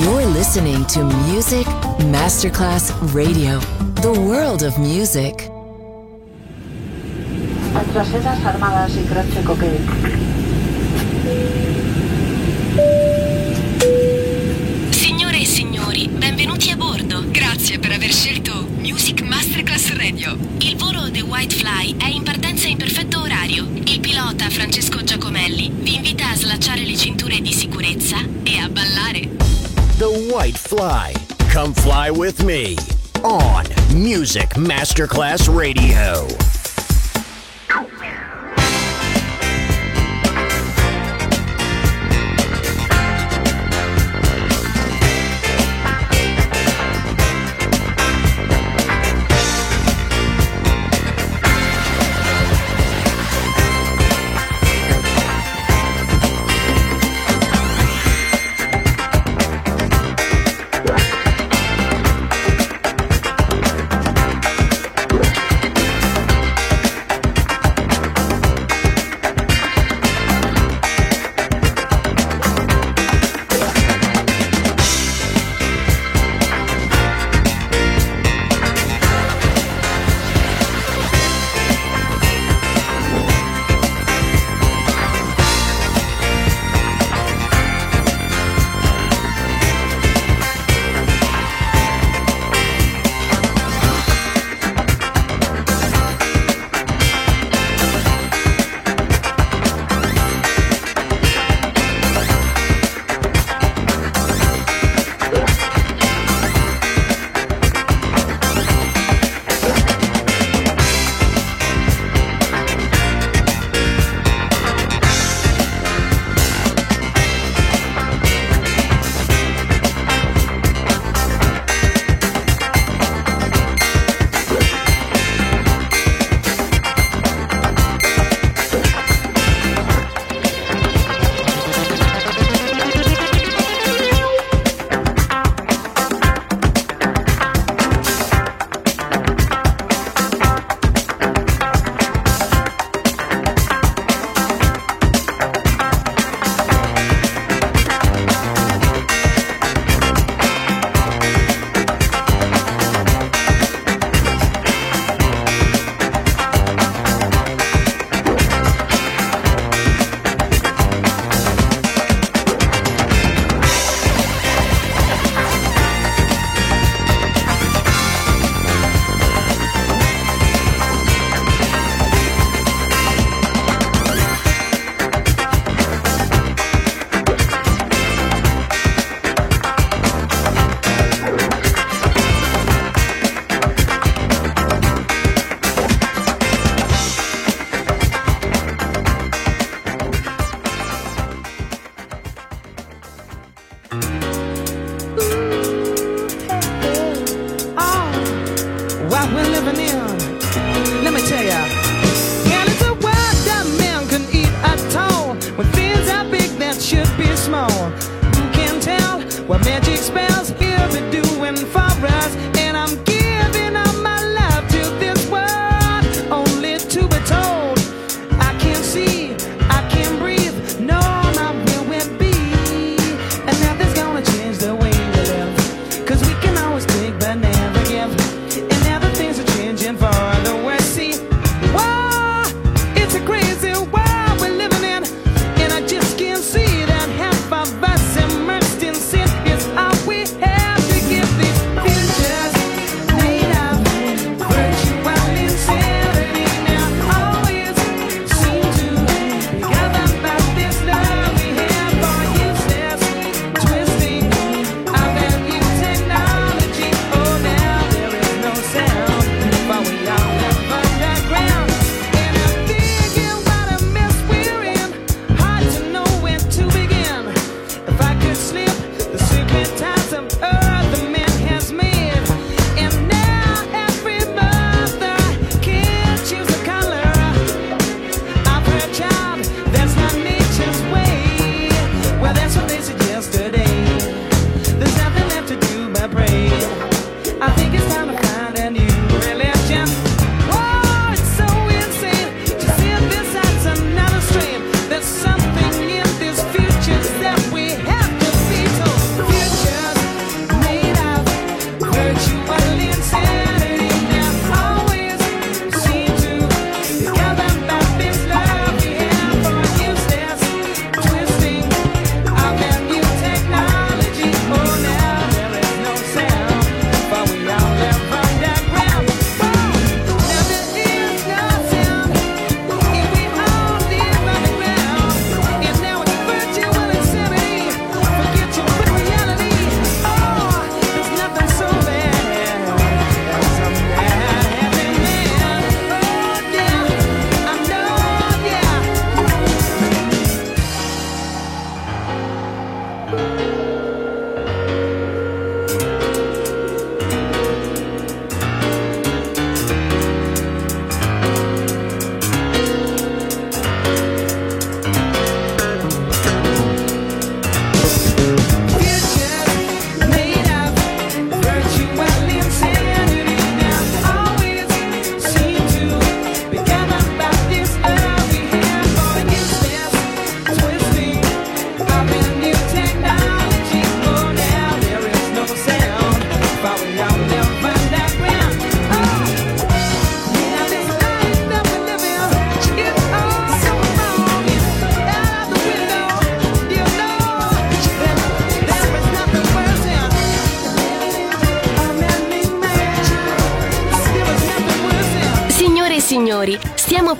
You're listening to Music Masterclass Radio, the world of music. Signore e signori, benvenuti a bordo. Grazie per aver scelto Music Masterclass Radio. Il volo The White Fly è in partenza in perfetto orario. Il pilota Francesco Giacomelli vi invita a slacciare le cinture di sicurezza e a ballare. The White Fly. Come fly with me on Music Masterclass Radio.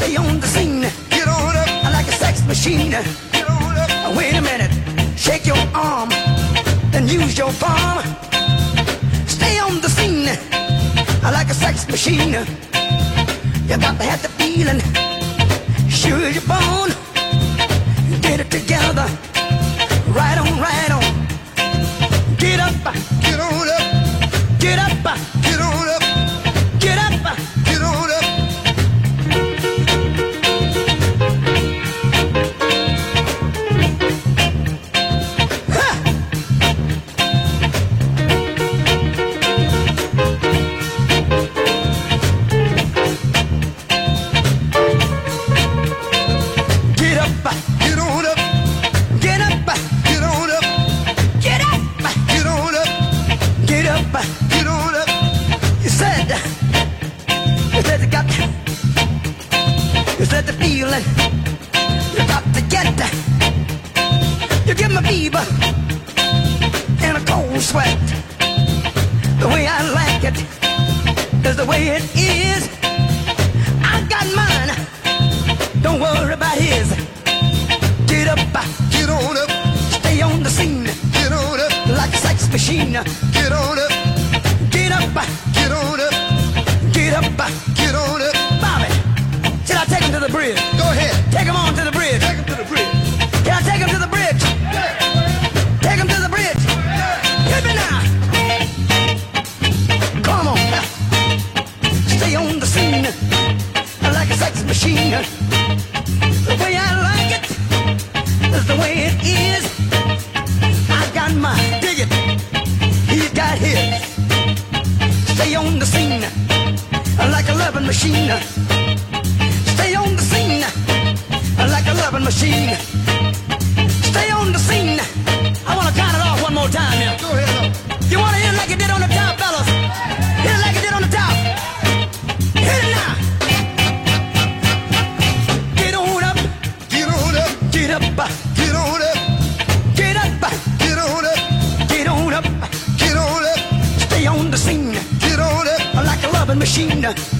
stay on the scene. Get on up like a sex machine. Get on up. Wait a minute, shake your arm, then use your palm. Stay on the scene like a sex machine. You got to have the feeling, sure your bone. Get it together, right on, right on. Get up, get on up, get up, get on up. machine. Get on up, get up, get on up, get up, get on up. Bobby, till I take him to the bridge. Go ahead. Take him on to the bridge. Take him to the bridge. Can I take him to the bridge? Yeah. Take him to the bridge. Yeah. Hit me now. Come on. Stay on the scene like a sex machine. hits. Stay on the scene like a loving machine. Stay on the scene like a loving machine. machine.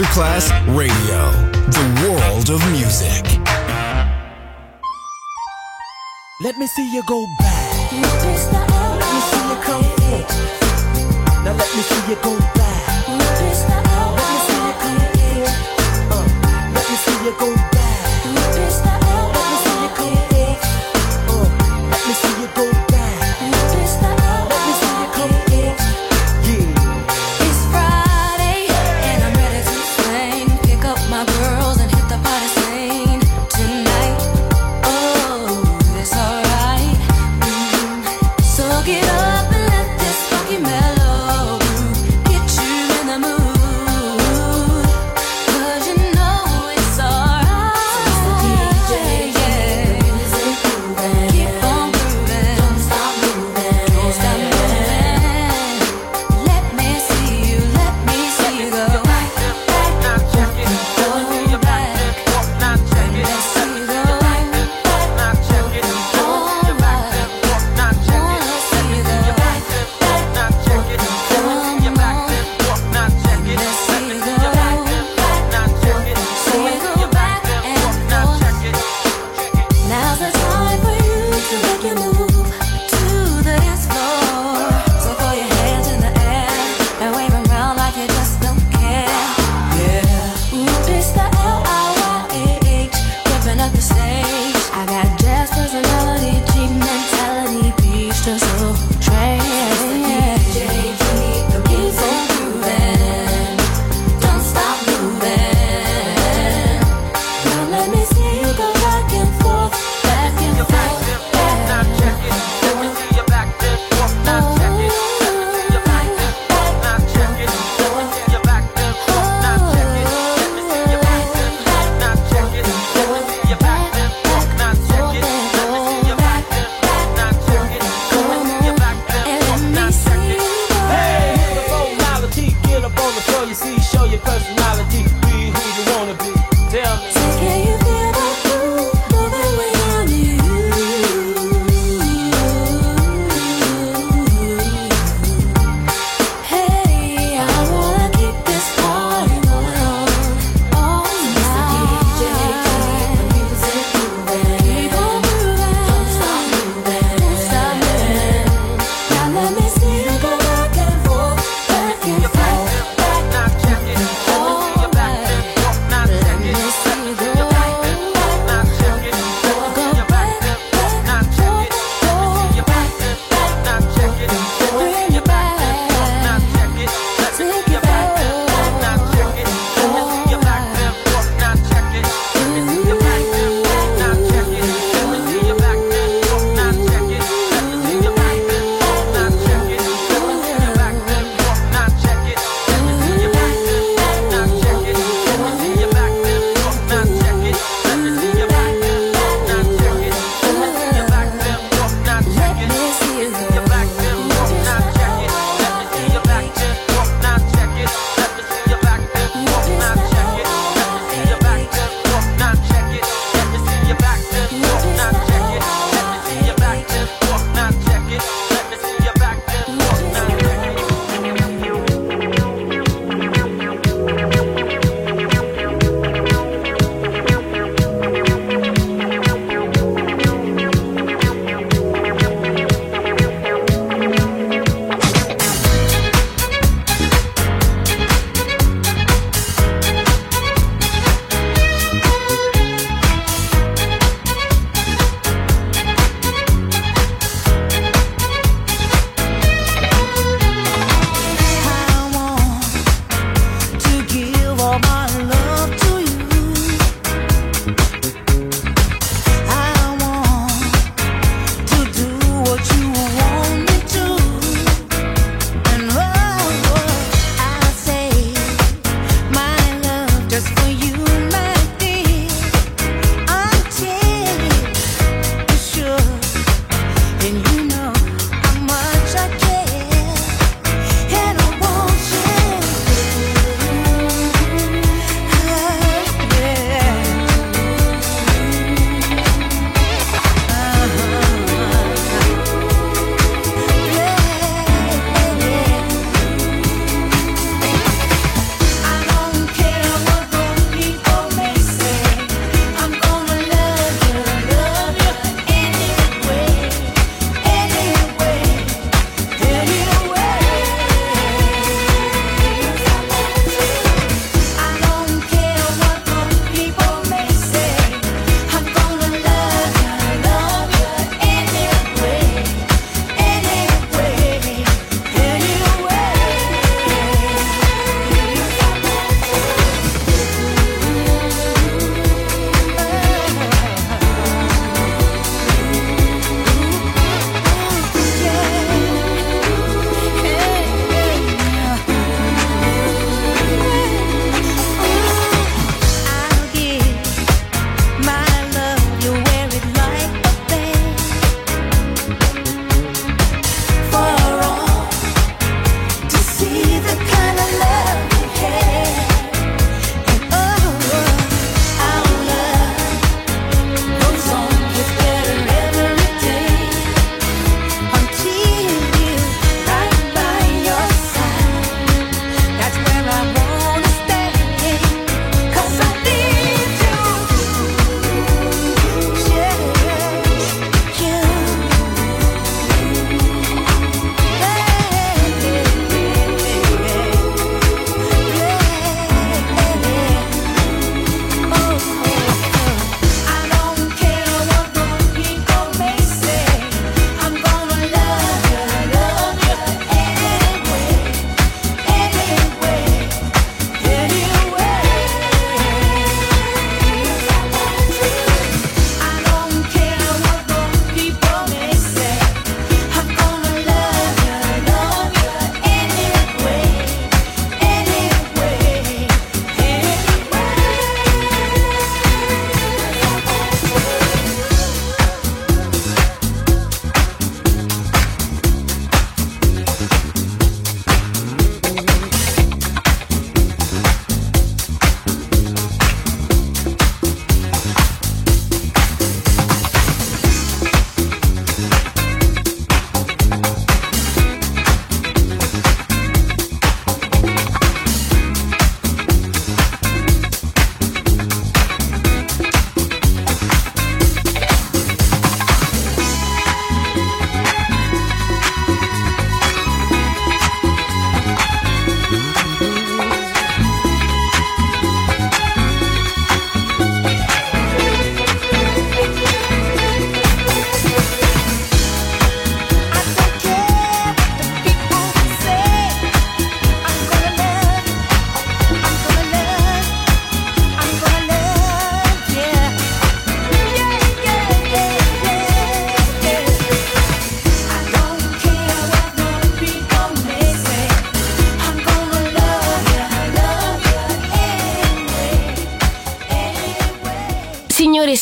Masterclass Radio, the world of music. Let me see you go back. Let me see you come in. Now let me see you go back.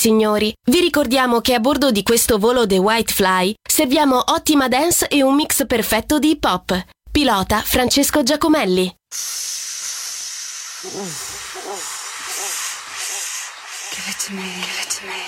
Signori, vi ricordiamo che a bordo di questo volo The White Fly serviamo ottima dance e un mix perfetto di hip hop. Pilota Francesco Giacomelli. Give it to me, give it to me.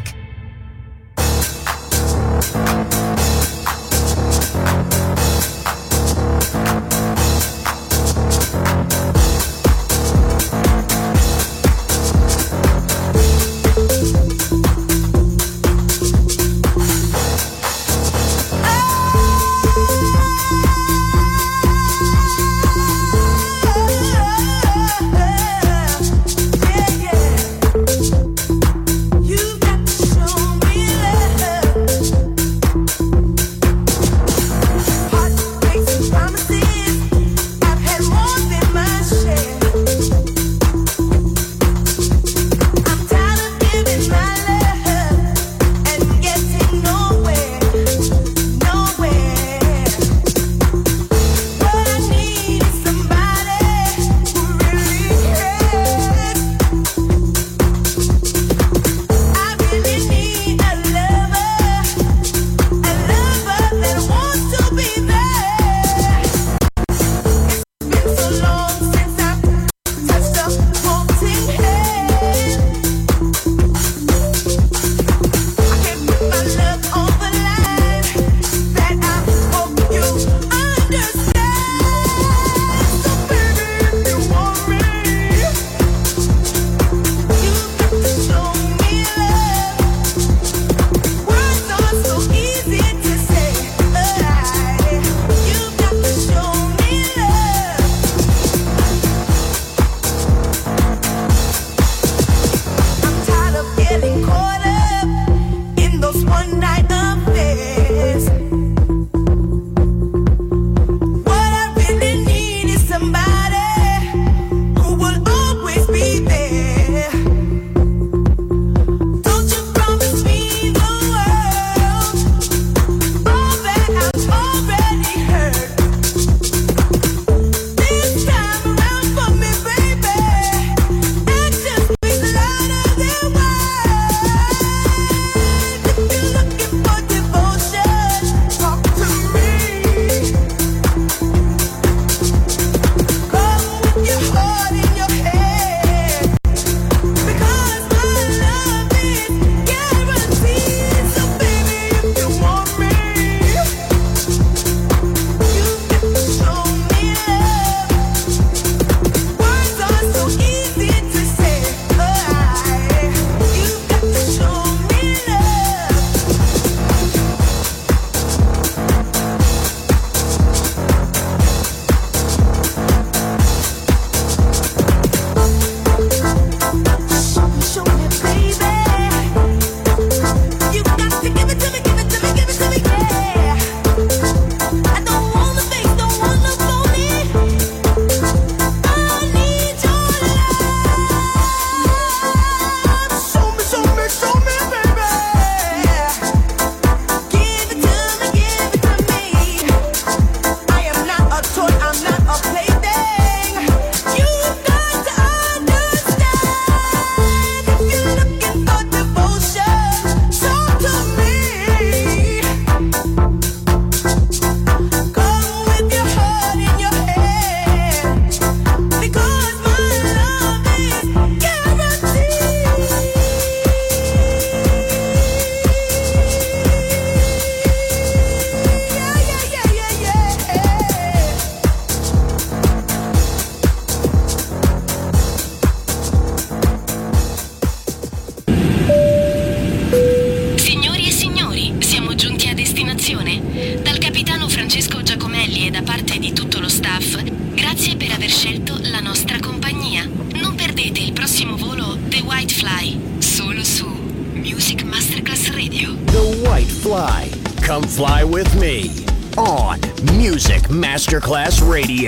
Masterclass Radio.